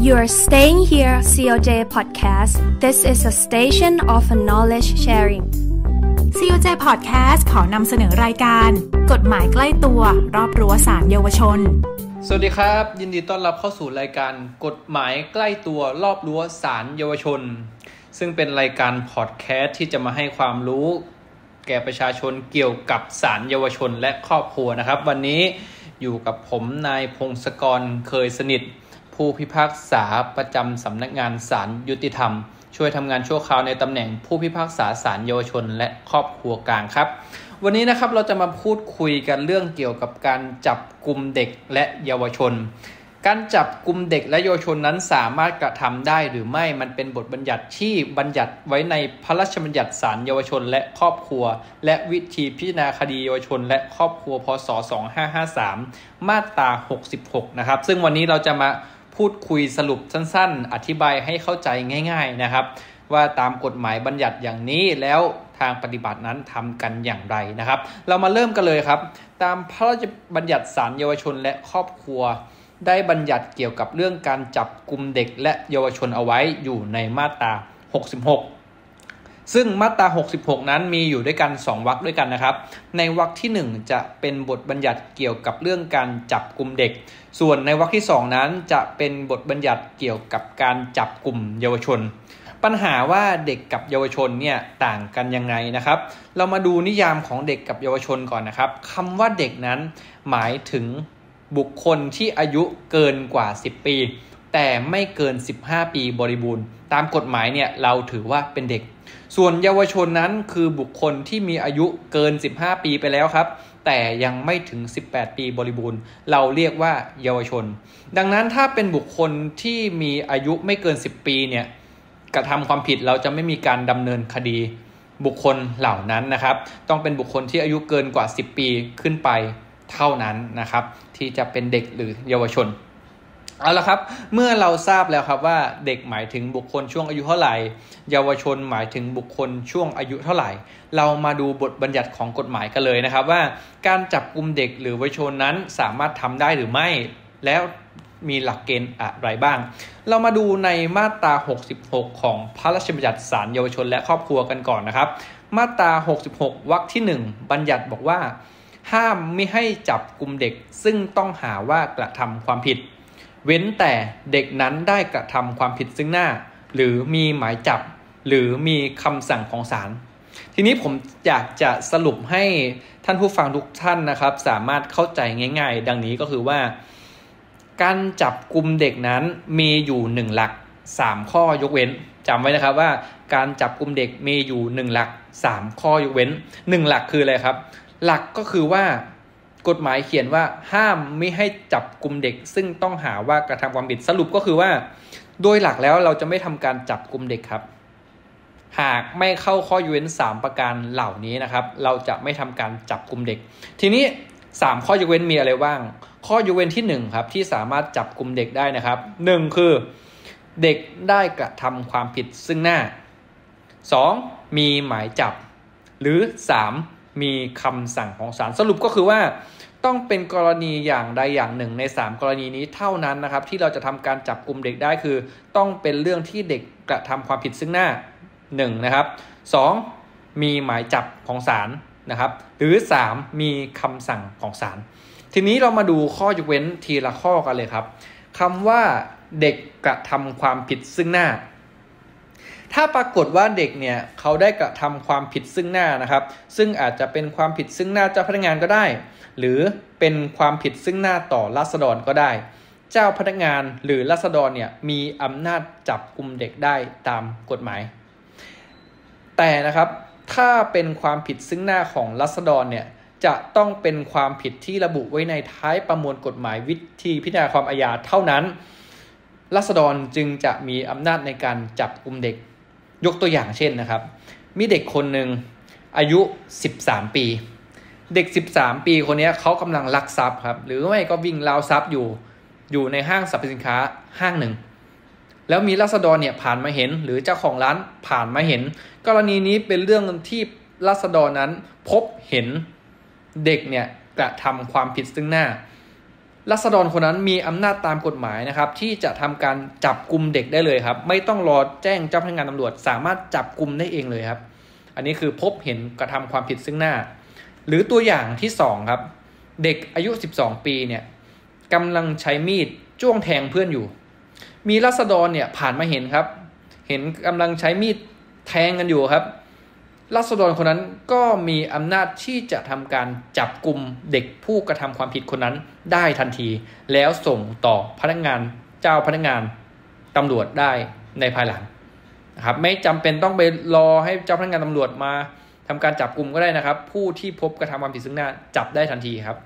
You're staying here, COJ Podcast. This is a station of knowledge sharing. COJ Podcast ขอนำเสนอรายการ กฎหมายใกล้ตัวรอบรั้วสารเยาวชน สวัสดีครับ ยินดีต้อนรับเข้าสู่รายการ กฎหมายใกล้ตัวรอบรั้วสารเยาวชน ซึ่งเป็นรายการพอดแคสต์ที่จะมาให้ความรู้ แก่ประชาชนเกี่ยวกับสารเยาวชนและครอบครัวนะครับ วันนี้อยู่กับผมนายพงศกรเคยสนิท ผู้พิพากษาประจำสำนักงานศาลยุติธรรม ช่วยทำงานชั่วคราวในตำแหน่งผู้พิพากษาศาลเยาวชน และครอบครัวกลางครับ วันนี้นะครับเราจะมาพูดคุยกันเรื่องเกี่ยวกับการจับกลุ่มเด็กและเยาวชน การจับกลุ่มเด็กและเยาวชนนั้นสามารถกระทำได้หรือไม่มันเป็นบทบัญญัติที่บัญญัติไว้ในพระราชบัญญัติศาลเยาวชน และครอบครัว และวิธีพิจารณาคดีเยาวชน และครอบครัวพศ 2553 มาตรา 66 นะครับ ซึ่งวันนี้เราจะมา พูดคุยสรุปสั้นๆ อธิบายให้เข้าใจง่าย ๆนะครับ ว่าตามกฎหมายบัญญัติอย่างนี้แล้วทางปฏิบัตินั้นทำกันอย่างไรนะครับ เรามาเริ่มกันเลยครับ ตามพระราชบัญญัติสารเยาวชนและครอบครัว ได้บัญญัติเกี่ยวกับเรื่องการจับกลุ่มเด็กและเยาวชนเอาไว้อยู่ในมาตรา 66 ซึ่งมาตรา 66 นั้นมีอยู่ด้วยกัน 2 วรรคด้วยกันนะครับ ในวรรคที่ 1 จะเป็นบทบัญญัติเกี่ยวกับเรื่องการจับกลุ่มเด็ก ส่วนในวรรคที่ 2 นั้นจะเป็นบทบัญญัติเกี่ยวกับการจับกลุ่มเยาวชน ปัญหาว่าเด็กกับเยาวชนเนี่ยต่างกันยังไงนะครับ เรามาดูนิยามของเด็กกับเยาวชนก่อนนะครับคำว่าเด็กนั้นหมายถึงบุคคลที่อายุเกินกว่า 10 ปี แต่ไม่เกิน 15 ปีบริบูรณ์ ตามกฎหมายเนี่ยเราถือว่าเป็นเด็ก ส่วนเยาวชนนั้นคือบุคคลที่มีอายุเกิน 15 ปีไปแล้วครับ แต่ยังไม่ถึง 18 ปีบริบูรณ์ เราเรียกว่าเยาวชน ดังนั้นถ้าเป็นบุคคลที่มีอายุไม่เกิน 10 ปีเนี่ยกระทำความผิดเราจะไม่มีการดำเนินคดีบุคคลเหล่านั้นนะครับ ต้องเป็นบุคคลที่อายุเกินกว่า 10 ปีขึ้นไปเท่านั้นนะครับ ที่จะเป็นเด็กหรือเยาวชน เอาละครับ เมื่อเราทราบแล้วครับว่าเด็กหมายถึงบุคคลช่วงอายุเท่าไหร่ เยาวชนหมายถึงบุคคลช่วงอายุเท่าไหร่ เรามาดูบทบัญญัติของกฎหมายกันเลยนะครับว่า การจับกลุ่มเด็กหรือเยาวชนนั้นสามารถทำได้หรือไม่ แล้วมีหลักเกณฑ์อะไรบ้าง เรามาดูในมาตรา 66 ของพระราชบัญญัติศาลเยาวชนและครอบครัวกันก่อนนะครับ มาตรา 66วรรคที่ 1 บัญญัติบอกว่า ห้ามไม่ให้จับกลุ่มเด็ก ซึ่งต้องหาว่ากระทำความผิด เว้นแต่เด็กนั้นได้กระทำความผิดซึ่งหน้า หรือมีหมายจับ หรือมีคำสั่งของศาลทีนี้ผมอยากจะสรุปให้ท่านผู้ฟังทุกท่านนะครับ สามารถเข้าใจง่าย ๆ ดังนี้ก็คือว่า การจับกลุ่มเด็กนั้นมีอยู่หนึ่งหลัก3ข้อยกเว้นจำไว้นะครับว่าการจับกลุ่มเด็กมีอยู่หนึ่งหลัก3ข้อยกเว้น1หลักคืออะไรครับ หลักก็คือว่า กฎหมายเขียนว่าห้ามไม่ให้จับกลุ่มเด็ก ซึ่งต้องหาว่ากระทำความผิดสรุปก็คือว่า โดยหลักแล้วเราจะไม่ทำการจับกลุ่มเด็กครับ หากไม่เข้าข้อยกเว้น 3 ประการเหล่านี้นะครับ เราจะไม่ทำการจับกลุ่มเด็ก ทีนี้ 3 ข้อยกเว้นมีอะไรบ้าง ข้อยกเว้นที่ 1 ครับ ที่สามารถจับกลุ่มเด็กได้นะครับ 1 คือเด็กได้กระทำความผิดซึ่งหน้า 2. มีหมายจับ หรือ 3. มีคำสั่งของศาลสรุปก็คือว่า ต้องเป็นกรณีอย่างใดอย่างหนึ่งใน 3 กรณีนี้เท่านั้นนะครับ ที่เราจะทำการจับกลุ่มเด็กได้คือ ต้องเป็นเรื่องที่เด็กกระทำความผิดซึ่งหน้า 1. นะครับ 2. มีหมายจับของศาลนะครับ หรือ 3. มีคำสั่งของศาลทีนี้เรามาดูข้อยกเว้นทีละข้อกันเลยครับคำว่าเด็กกระทำความผิดซึ่งหน้า ถ้าปรากฏว่าเด็กเนี่ยเขาได้กระทำความผิดซึ่งหน้านะครับ ซึ่งอาจจะเป็นความผิดซึ่งหน้าเจ้าพนักงานก็ได้ หรือเป็นความผิดซึ่งหน้าต่อรัษฎรก็ได้ เจ้าพนักงานหรือรัษฎรเนี่ยมีอำนาจจับกลุ่มเด็กได้ตามกฎหมาย แต่นะครับถ้าเป็นความผิดซึ่งหน้าของรัษฎรเนี่ยจะต้องเป็นความผิดที่ระบุไว้ในท้ายประมวลกฎหมายวิธีพิจารณาความอาญาเท่านั้นรัษฎรจึงจะมีอำนาจในการจับกลุ่มเด็ก ยกตัวอย่างเช่นนะครับ มีเด็กคนหนึ่งอายุ 13 ปี เด็ก 13 ปีคนนี้เขากำลังลักทรัพย์ครับ หรือไม่ก็วิ่งราวทรัพย์อยู่อยู่ในห้างสรรพสินค้าห้างหนึ่ง แล้วมีรัษฎรเนี่ยผ่านมาเห็น หรือเจ้าของร้านผ่านมาเห็น กรณีนี้เป็นเรื่องที่รัษฎรนั้นพบเห็นเด็กเนี่ยกระทำความผิดซึ่งหน้า รัษฎรคนนั้นมีอำนาจตามกฎหมายนะครับ ที่จะทำการจับกลุ่มเด็กได้เลยครับ ไม่ต้องรอแจ้งเจ้าพนักงานตำรวจ สามารถจับกลุ่มได้เองเลยครับ อันนี้คือพบเห็นกระทำความผิดซึ่งหน้า หรือตัวอย่างที่2ครับ เด็กอายุ 12 ปีเนี่ยกำลังใช้มีดจ้วงแทงเพื่อนอยู่ มีรัษฎรเนี่ยผ่านมาเห็นครับ เห็นกำลังใช้มีดแทงกันอยู่ครับ รัษฎรคนนั้นก็มีอำนาจที่จะทำการจับกลุ่มเด็กผู้กระทำความผิดคนนั้นได้ทันที แล้วส่งต่อพนักงานเจ้าพนักงานตำรวจได้ในภายหลังนะครับไม่จำเป็นต้องไปรอให้เจ้าพนักงานตำรวจมาทำการจับกลุ่มก็ได้นะครับ ผู้ที่พบกระทำความผิดซึ่งหน้าจับได้ทันทีครับ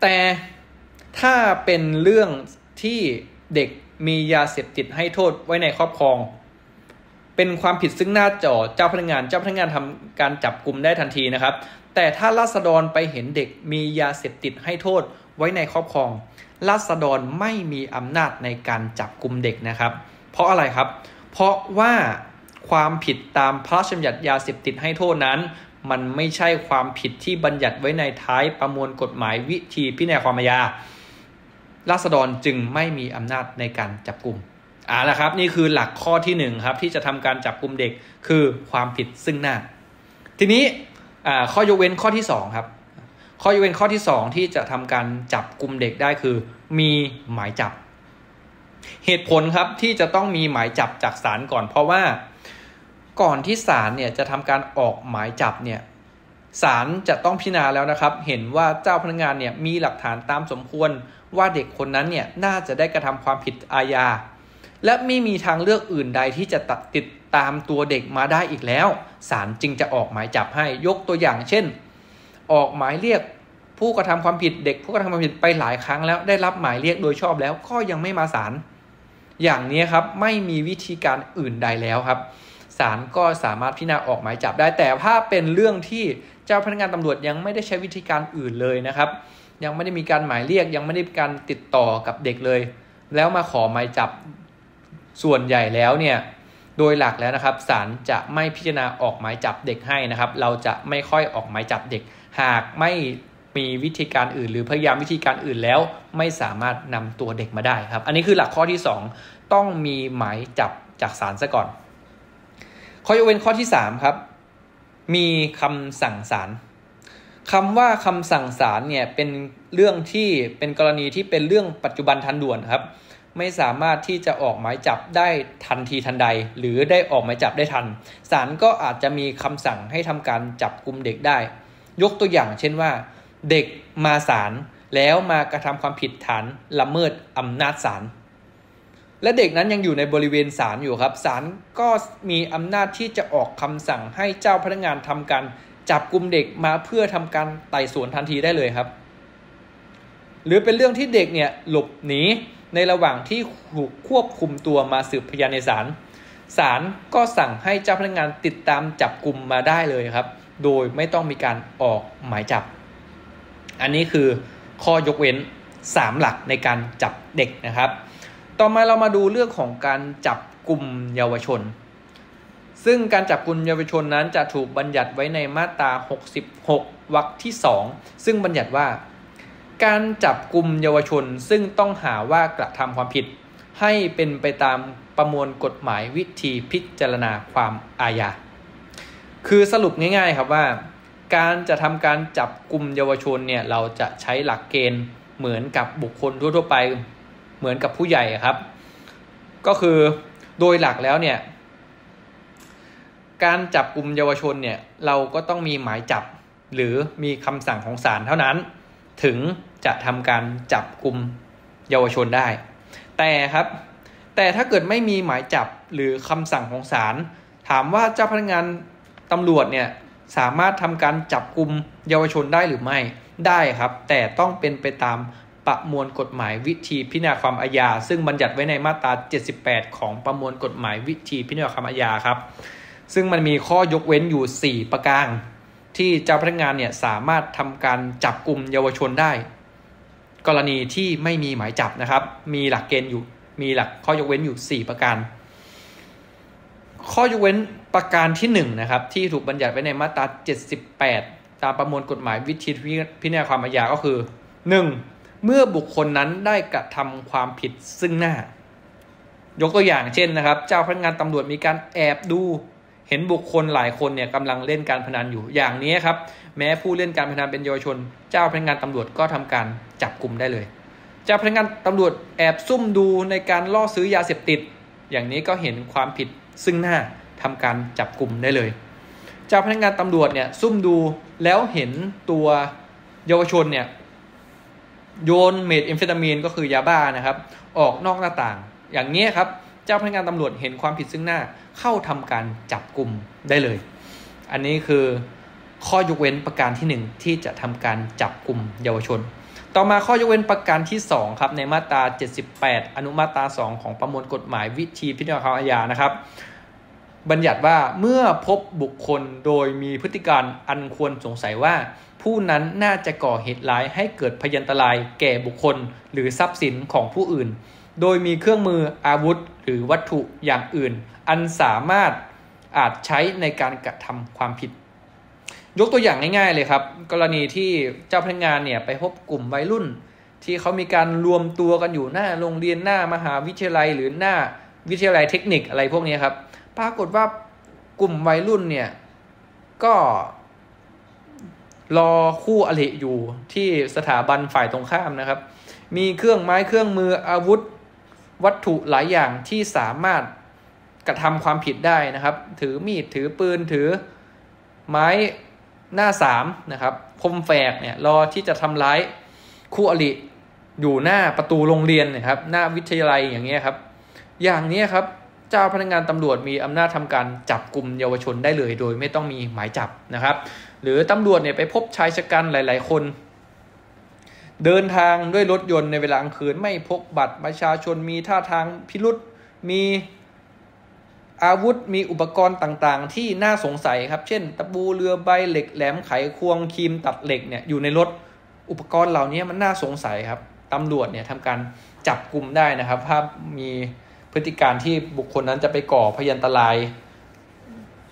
แต่ถ้าเป็นเรื่องที่เด็กมียาเสพติดให้โทษไว้ในครอบครอง เป็นความผิดซึ่งหน้าจอเจ้าพนักงาน เจ้าพนักงานทำการจับกลุ่มได้ทันทีนะครับ แต่ถ้าราษฎรไปเห็นเด็กมียาเสพติดให้โทษไว้ในครอบครองราษฎรไม่มีอำนาจในการจับกลุ่มเด็กนะครับ เพราะอะไรครับ เพราะว่าความผิดตามพระราชบัญญัติยาเสพติดให้โทษนั้น มันไม่ใช่ความผิดที่บัญญัติไว้ในท้ายประมวลกฎหมายวิธีพิจารณาความอาญาราษฎรจึงไม่มีอำนาจในการจับกลุ่ม อ่านะครับนี่คือหลักข้อที่หนึ่งครับ ที่จะทำการจับกลุ่มเด็กคือความผิดซึ่งหน้า ทีนี้ข้อยกเว้นข้อที่สองครับ ข้อยกเว้นข้อที่สองที่จะทำการจับกลุ่มเด็กได้คือ มีหมายจับ เหตุผลครับที่จะต้องมีหมายจับจากศาลก่อน เพราะว่าก่อนที่ศาลเนี่ยจะทำการออกหมายจับเนี่ยศาลจะต้องพิจารณาแล้วนะครับ เห็นว่าเจ้าพนักงานเนี่ยมีหลักฐานตามสมควรว่าเด็กคนนั้นเนี่ยน่าจะได้กระทำความผิดอาญา และไม่มีทางเลือกอื่นใดที่จะตัดติดตามตัวเด็กมาได้อีกแล้วศาลจึงจะออกหมายจับให้ยกตัวอย่างเช่น ออกหมายเรียกผู้กระทำความผิดเด็กผู้กระทำความผิดไปหลายครั้งแล้วได้รับหมายเรียกโดยชอบแล้วก็ยังไม่มาศาลอย่างนี้ครับไม่มีวิธีการอื่นใดแล้วครับศาลก็สามารถพิจารณาออกหมายจับได้ แต่ถ้าเป็นเรื่องที่เจ้าพนักงานตำรวจยังไม่ได้ใช้วิธีการอื่นเลยนะครับ ยังไม่ได้มีการหมายเรียกยังไม่ได้มีการติดต่อกับเด็กเลย แล้วมาขอหมายจับ ส่วนใหญ่แล้วเนี่ยโดยหลักแล้วนะครับศาลจะไม่พิจารณาออกหมายจับเด็กให้นะครับ เราจะไม่ค่อยออกหมายจับเด็ก หากไม่มีวิธีการอื่น หรือพยายามวิธีการอื่นแล้ว ไม่สามารถนำตัวเด็กมาได้ครับ อันนี้คือหลักข้อที่ 2 ต้องมีหมายจับจากศาลซะก่อน ข้อยกเว้นข้อที่3ครับมีคำสั่งศาลคำว่าคำสั่งศาลเนี่ยเป็นเรื่องที่เป็นกรณีที่เป็นเรื่องปัจจุบันทันด่วนครับ ไม่สามารถที่จะออกหมายจับได้ทันทีทันใด หรือได้ออกหมายจับได้ทันศาลก็อาจจะมีคำสั่งให้ทำการจับกลุ่มเด็กได้ ยกตัวอย่างเช่นว่า เด็กมาศาลแล้วมากระทำความผิดฐานละเมิดอำนาจศาลและเด็กนั้นยังอยู่ในบริเวณศาลอยู่ครับศาลก็มีอำนาจที่จะออกคำสั่งให้เจ้าพนักงานทำการจับกลุ่มเด็กมาเพื่อทำการไต่สวนทันทีได้เลยครับ หรือเป็นเรื่องที่เด็กเนี่ยหลบหนี ในระหว่างที่ถูกควบคุมตัวมาสืบพยานในศาลศาลก็สั่งให้เจ้าพนักงานติดตามจับกลุ่มมาได้เลยครับ โดยไม่ต้องมีการออกหมายจับ อันนี้คือข้อยกเว้น 3 หลักในการจับเด็กนะครับ ต่อมาเรามาดูเรื่องของการจับกลุ่มเยาวชน ซึ่งการจับกลุ่มเยาวชนนั้นจะถูกบัญญัติไว้ในมาตรา 66วรรคที่ 2 ซึ่งบัญญัติว่า การจับกลุ่มเยาวชนซึ่งต้องหาว่ากระทำความผิด ให้เป็นไปตามประมวลกฎหมายวิธีพิจารณาความอาญาคือสรุปง่ายๆครับว่า การจะทำการจับกลุ่มเยาวชนเนี่ยเราจะใช้หลักเกณฑ์เหมือนกับบุคคลทั่วๆไป เหมือนกับผู้ใหญ่ครับ ก็คือโดยหลักแล้วเนี่ยการจับกลุ่มเยาวชนเนี่ยเราก็ต้องมีหมายจับหรือมีคำสั่งของศาลเท่านั้น ถึง จะทำการจับกลุ่มเยาวชนได้ แต่ครับ แต่ถ้าเกิดไม่มีหมายจับหรือคำสั่งของศาลถามว่าเจ้าพนักงานตำรวจเนี่ยสามารถทำการจับกลุ่มเยาวชนได้หรือไม่ได้ครับ แต่ต้องเป็นไปตามประมวลกฎหมายวิธีพิจารณาความอาญา ซึ่งบัญญัติไว้ในมาตรา 78 ของประมวลกฎหมายวิธีพิจารณาความอาญาครับ ซึ่งมันมีข้อยกเว้นอยู่ 4 ประการที่เจ้าพนักงานเนี่ยสามารถทำการจับกลุ่มเยาวชนได้ กรณีที่ไม่มีหมายจับนะครับ มีหลักเกณฑ์อยู่มีหลักข้อยกเว้นอยู่ 4 ประการ ข้อยกเว้นประการที่1นะครับที่ถูกบัญญัติไว้ในมาตรา 78 ตามประมวลกฎหมายวิธีพิจารณาความอาญาก็คือ 1. เมื่อบุคคลนั้นได้กระทำความผิดซึ่งหน้า ยกตัวอย่างเช่นนะครับ เจ้าพนักงานตำรวจมีการแอบดู เห็นบุคคลหลายคนเนี่ยกำลังเล่นการพนันอยู่อย่างนี้ครับ แม้ผู้เล่นการพนันเป็นเยาวชน เจ้าพนักงานตำรวจก็ทำการจับกลุ่มได้เลย เจ้าพนักงานตำรวจแอบซุ่มดูในการล่อซื้อยาเสพติด อย่างนี้ก็เห็นความผิดซึ่งหน้าทำการจับกลุ่มได้เลย เจ้าพนักงานตำรวจเนี่ยซุ่มดูแล้วเห็นตัวเยาวชนเนี่ยโยนเมทแอมเฟตามีนก็คือยาบ้านะครับ ออกนอกหน้าต่าง อย่างนี้ครับ เจ้าพนักงานตำรวจเห็นความผิดซึ่งหน้าเข้าทำการจับกลุ่มได้เลย อันนี้คือข้อยกเว้นประการที่ 1 ที่จะทำการจับกลุ่มเยาวชน ต่อมาข้อยกเว้นประการที่2ครับในมาตรา 78 อนุมาตรา 2 ของประมวลกฎหมายวิธีพิจารณาความอาญานะครับ บัญญัติว่าเมื่อพบบุคคลโดยมีพฤติการอันควรสงสัยว่า ผู้นั้นน่าจะก่อเหตุร้ายให้เกิดพยันตรายแก่บุคคล หรือทรัพย์สินของผู้อื่น โดยมีเครื่องมืออาวุธหรือวัตถุอย่างอื่น อันสามารถอาจใช้ในการกระทำความผิด ยกตัวอย่างง่ายๆเลยครับ กรณีที่เจ้าพนักงานเนี่ยไปพบกลุ่มวัยรุ่น ที่เขามีการรวมตัวกันอยู่หน้าโรงเรียนหน้ามหาวิทยาลัย หรือหน้าวิทยาลัยเทคนิคอะไรพวกนี้ครับ ปรากฏว่ากลุ่มวัยรุ่นเนี่ยก็รอคู่อริอยู่ที่สถาบันฝ่ายตรงข้ามนะครับ มีเครื่องไม้เครื่องมืออาวุธ วัตถุหลายอย่างที่สามารถกระทำความผิดได้นะครับ ถือมีดถือปืนถือไม้หน้าสามนะครับคมแฝกเนี่ยรอที่จะทำร้ายคู่อริอยู่หน้าประตูโรงเรียนนะครับ หน้าวิทยาลัยอย่างเงี้ยครับ อย่างนี้ครับเจ้าพนักงานตำรวจมีอำนาจทำการจับกลุ่มเยาวชนได้เลย โดยไม่ต้องมีหมายจับนะครับ หรือตำรวจเนี่ยไปพบชายชะกันหลาย ๆ คน เดินทางด้วยรถยนต์ในเวลากลางคืนไม่พกบัตรประชาชนมีท่าทางพิรุษมีอาวุธมีอุปกรณ์ต่างๆ ที่น่าสงสัยครับ เช่น ตะปูเรือใบเหล็กแหลมไขควงครีมตัดเหล็กเนี่ยอยู่ในรถอุปกรณ์เหล่านี้มันน่าสงสัยครับตำรวจเนี่ยทำการจับกลุ่มได้นะครับถ้ามีพฤติการที่บุคคลนั้นจะไปก่อพยันตราย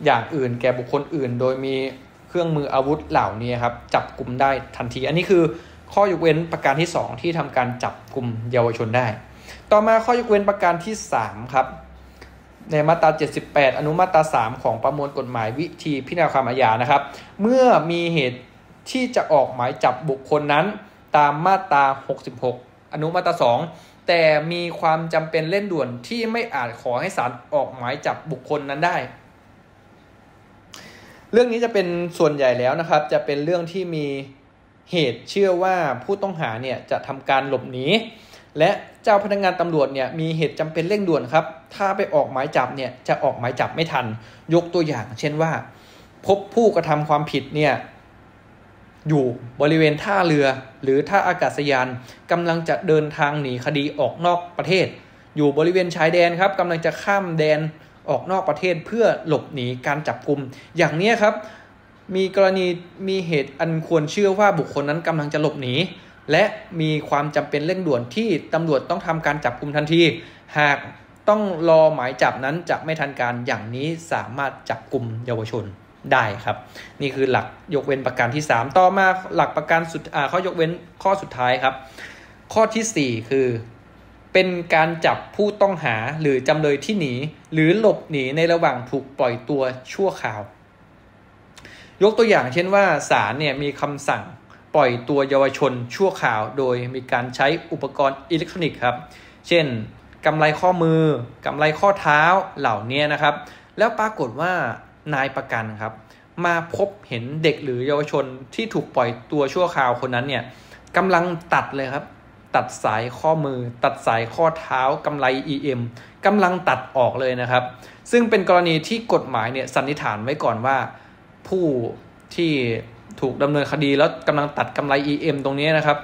อย่างอื่นแก่บุคคลอื่น โดยมีเครื่องมืออาวุธเหล่านี้ครับจับกลุ่มได้ทันที อันนี้คือ ข้อยกเว้นประการที่ 2 ที่ทำการจับกลุ่มเยาวชนได้ ต่อมาข้อยกเว้นประการที่ 3 ครับ ในมาตรา 78 อนุมาตรา 3 ของประมวลกฎหมายวิธีพิจารณาความอาญานะครับ เมื่อมีเหตุที่จะออกหมายจับบุคคลนั้นตามมาตรา 66 อนุมาตรา 2 แต่มีความจำเป็นเร่งด่วนที่ไม่อาจขอให้ศาลออกหมายจับบุคคลนั้นได้เรื่องนี้จะเป็นส่วนใหญ่แล้วนะครับ จะเป็นเรื่องที่มี เหตุเชื่อว่าผู้ต้องหาเนี่ยจะทำการหลบหนี และเจ้าพนักงานตำรวจเนี่ยมีเหตุจำเป็นเร่งด่วนครับ ถ้าไปออกหมายจับเนี่ยจะออกหมายจับไม่ทัน ยกตัวอย่าง เช่นว่า พบผู้กระทำความผิดเนี่ยอยู่บริเวณท่าเรือ หรือท่าอากาศยานกำลังจะเดินทางหนีคดีออกนอกประเทศ อยู่บริเวณชายแดนครับกำลังจะข้ามแดนออกนอกประเทศเพื่อหลบหนีการจับกลุ่มอย่างนี้ครับ มีกรณีมีเหตุอันควรเชื่อว่าบุคคลนั้นกำลังจะหลบหนี และมีความจำเป็นเร่งด่วนที่ตำรวจต้องทำการจับกลุ่มทันที หากต้องรอหมายจับนั้นจะไม่ทันการอย่างนี้สามารถจับกลุ่มเยาวชนได้ครับ นี่คือหลักยกเว้นประการที่ 3 ต่อมาหลักประการสุดอ่าข้อยกเว้นข้อสุดท้ายครับ ข้อที่ 4 คือ เป็นการจับผู้ต้องหาหรือจำเลยที่หนี หรือหลบหนีในระหว่างถูกปล่อยตัวชั่วคราว ยกตัวอย่างเช่นว่าศาลเนี่ยมีคำสั่งปล่อยตัวเยาวชนชั่วคราวโดยมีการใช้อุปกรณ์อิเล็กทรอนิกส์ครับ เช่นกำไรข้อมือกำไรข้อเท้าเหล่านี้นะครับ แล้วปรากฏว่านายประกันครับ มาพบเห็นเด็กหรือเยาวชนที่ถูกปล่อยตัวชั่วคราวคนนั้นเนี่ยกำลังตัดเลยครับ ตัดสายข้อมือ ตัดสายข้อเท้ากำไร EM กำลังตัดออกเลยนะครับ ซึ่งเป็นกรณีที่กฎหมายเนี่ยสันนิษฐานไว้ก่อนว่า ผู้ที่ถูกดำเนินคดีแล้วกำลังตัดกำไร EM ตรงนี้นะครับ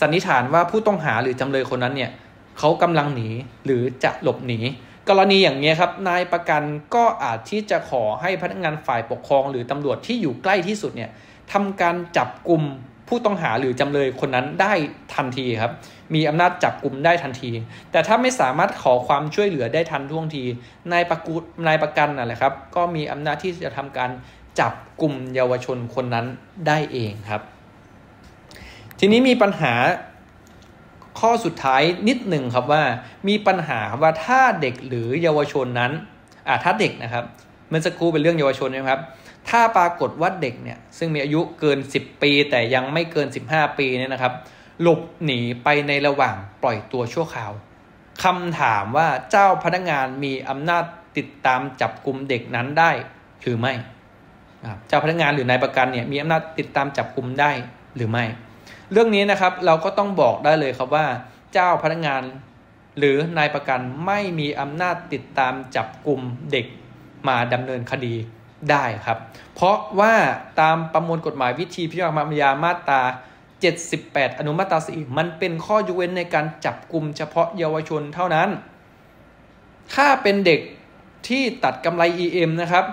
สันนิษฐานว่าผู้ต้องหาหรือจำเลยคนนั้นเนี่ยเขากำลังหนีหรือจะหลบหนี กรณีอย่างนี้ครับนายประกันก็อาจที่จะขอให้พนักงานฝ่ายปกครอง หรือตำรวจที่อยู่ใกล้ที่สุดเนี่ยทำการจับกลุ่มผู้ต้องหาหรือจำเลยคนนั้นได้ทันทีครับ มีอำนาจจับกลุ่มได้ทันที แต่ถ้าไม่สามารถขอความช่วยเหลือได้ทันท่วงที นายประกุนายประกันนั่นแหละครับ ก็มีอำนาจที่จะทำการ จับกลุ่มเยาวชนคนนั้นได้เองครับ ทีนี้มีปัญหาข้อสุดท้ายนิดหนึ่งครับว่ามีปัญหาครับว่าถ้าเด็กหรือเยาวชนนั้นอ่าถ้าเด็กนะครับเมื่อสักครู่เป็นเรื่องเยาวชนนะครับ ถ้าปรากฏว่าเด็กเนี่ยซึ่งมีอายุเกิน 10 ปี แต่ยังไม่เกิน 15 ปีเนี่ยนะครับ หลบหนีไปในระหว่างปล่อยตัวชั่วคราวคำถามว่าเจ้าพนักงานมีอำนาจติดตามจับกลุ่มเด็กนั้นได้หรือไม่ เจ้าพนักงานหรือนายประกันเนี่ยมีอำนาจติดตามจับกลุ่มได้หรือไม่ เรื่องนี้นะครับเราก็ต้องบอกได้เลยครับว่า เจ้าพนักงานหรือนายประกันไม่มีอำนาจติดตามจับกลุ่มเด็กมาดำเนินคดีได้ครับ เพราะว่าตามประมวลกฎหมายวิธีพิจารณาญามาตรา 78 อนุมาตราสี่มันเป็นข้อยกเว้นในการจับกลุ่มเฉพาะเยาวชนเท่านั้น ถ้าเป็นเด็กที่ตัดกำไร EM นะครับ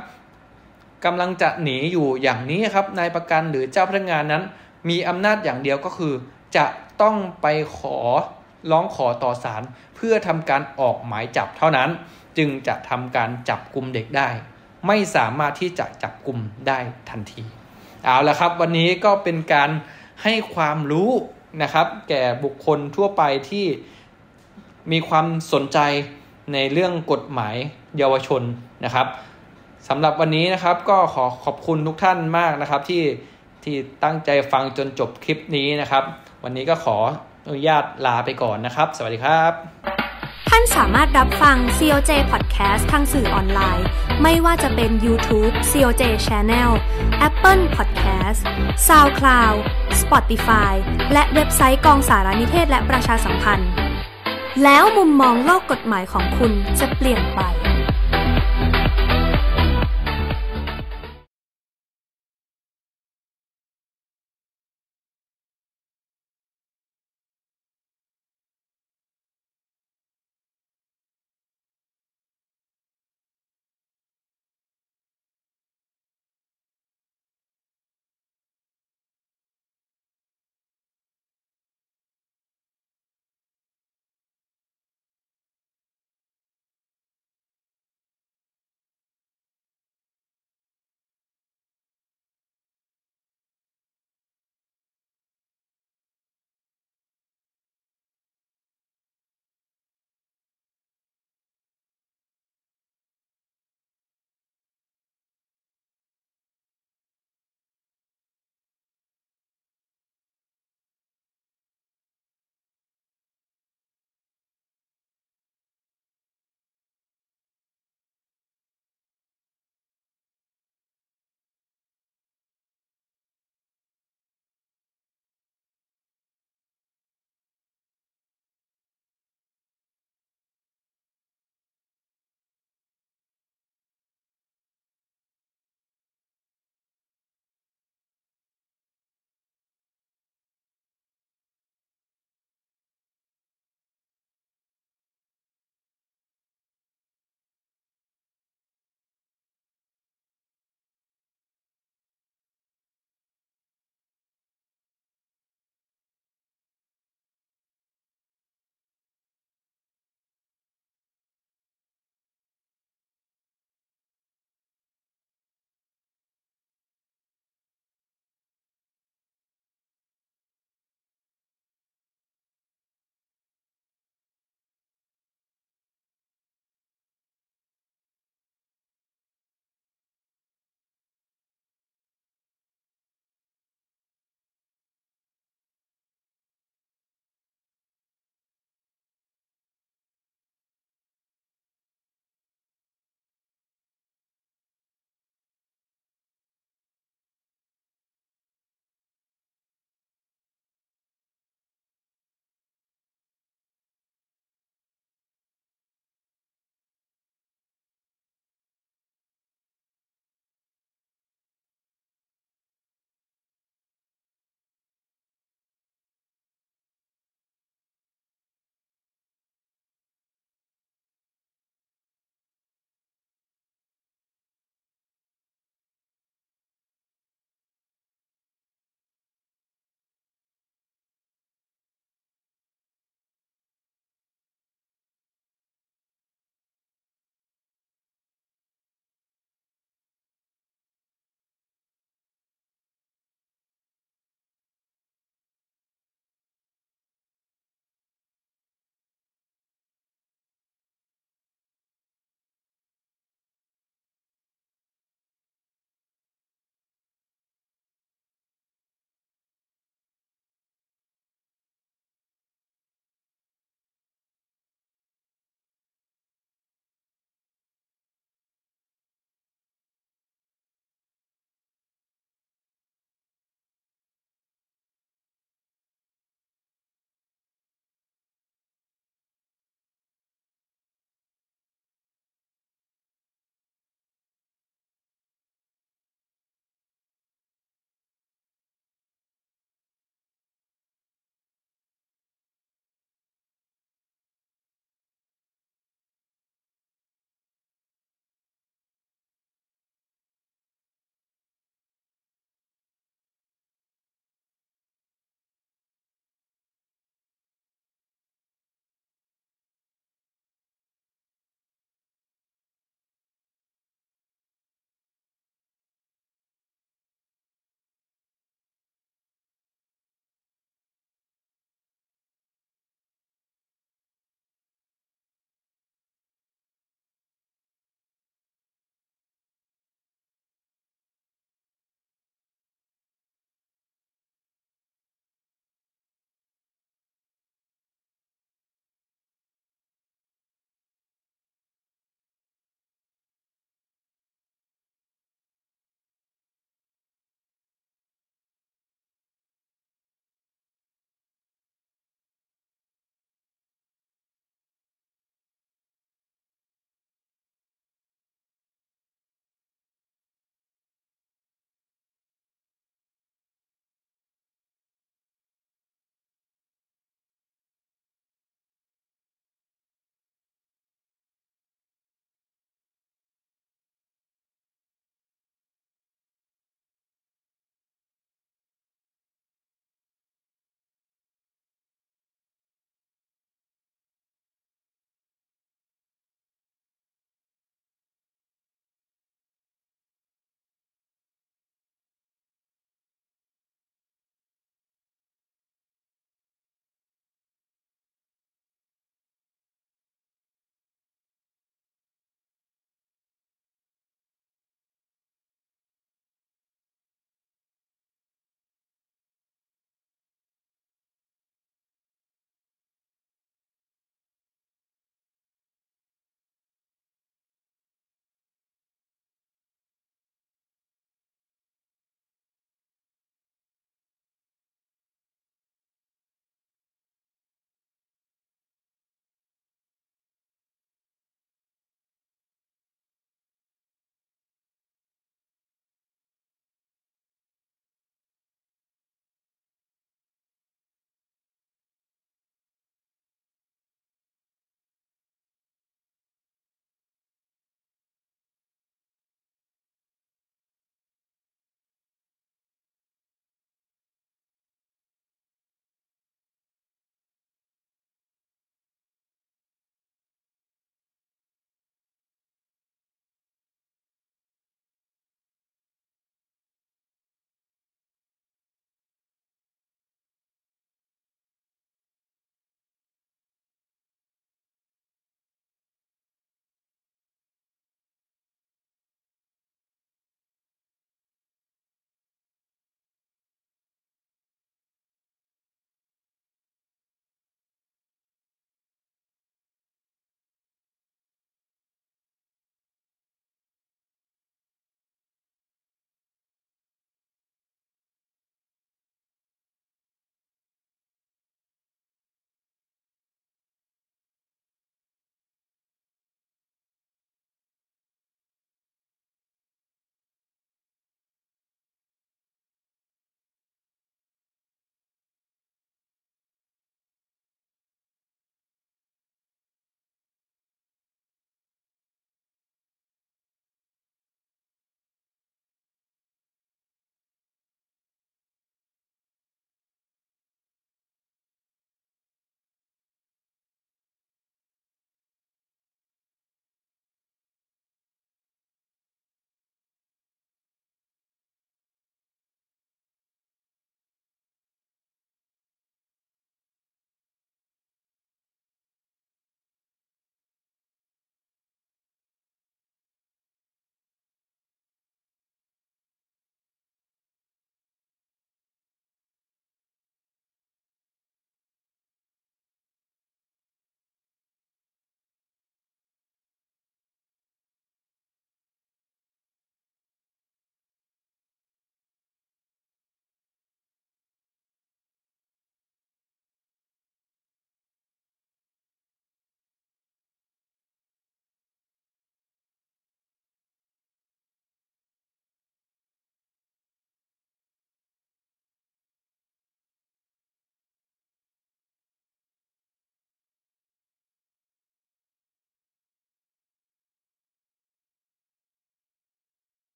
กำลังจะหนีอยู่อย่างนี้ครับนายประกันหรือเจ้าพนักงานนั้น มีอำนาจอย่างเดียวก็คือ จะต้องไปขอร้องขอต่อศาลเพื่อทำการออกหมายจับเท่านั้น จึงจะทำการจับกลุ่มเด็กได้ ไม่สามารถที่จะจับกลุ่มได้ทันทีเอาละครับ วันนี้ก็เป็นการให้ความรู้นะครับ แก่บุคคลทั่วไปที่มีความสนใจในเรื่องกฎหมายเยาวชนนะครับ สำหรับวันนี้นะครับก็ขอขอบคุณทุกท่านมากนะครับ ที่ที่ตั้งใจฟังจนจบคลิปนี้นะครับ วันนี้ก็ขออนุญาตลาไปก่อนนะครับ สวัสดีครับ ท่านสามารถรับฟัง COJ Podcast ทางสื่อออนไลน์ ไม่ว่าจะเป็น YouTube COJ Channel Apple Podcast SoundCloud Spotify และเว็บไซต์กองสารนิเทศและประชาสัมพันธ์ แล้วมุมมองโลกกฎหมายของคุณจะเปลี่ยนไป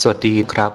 สวัสดีครับ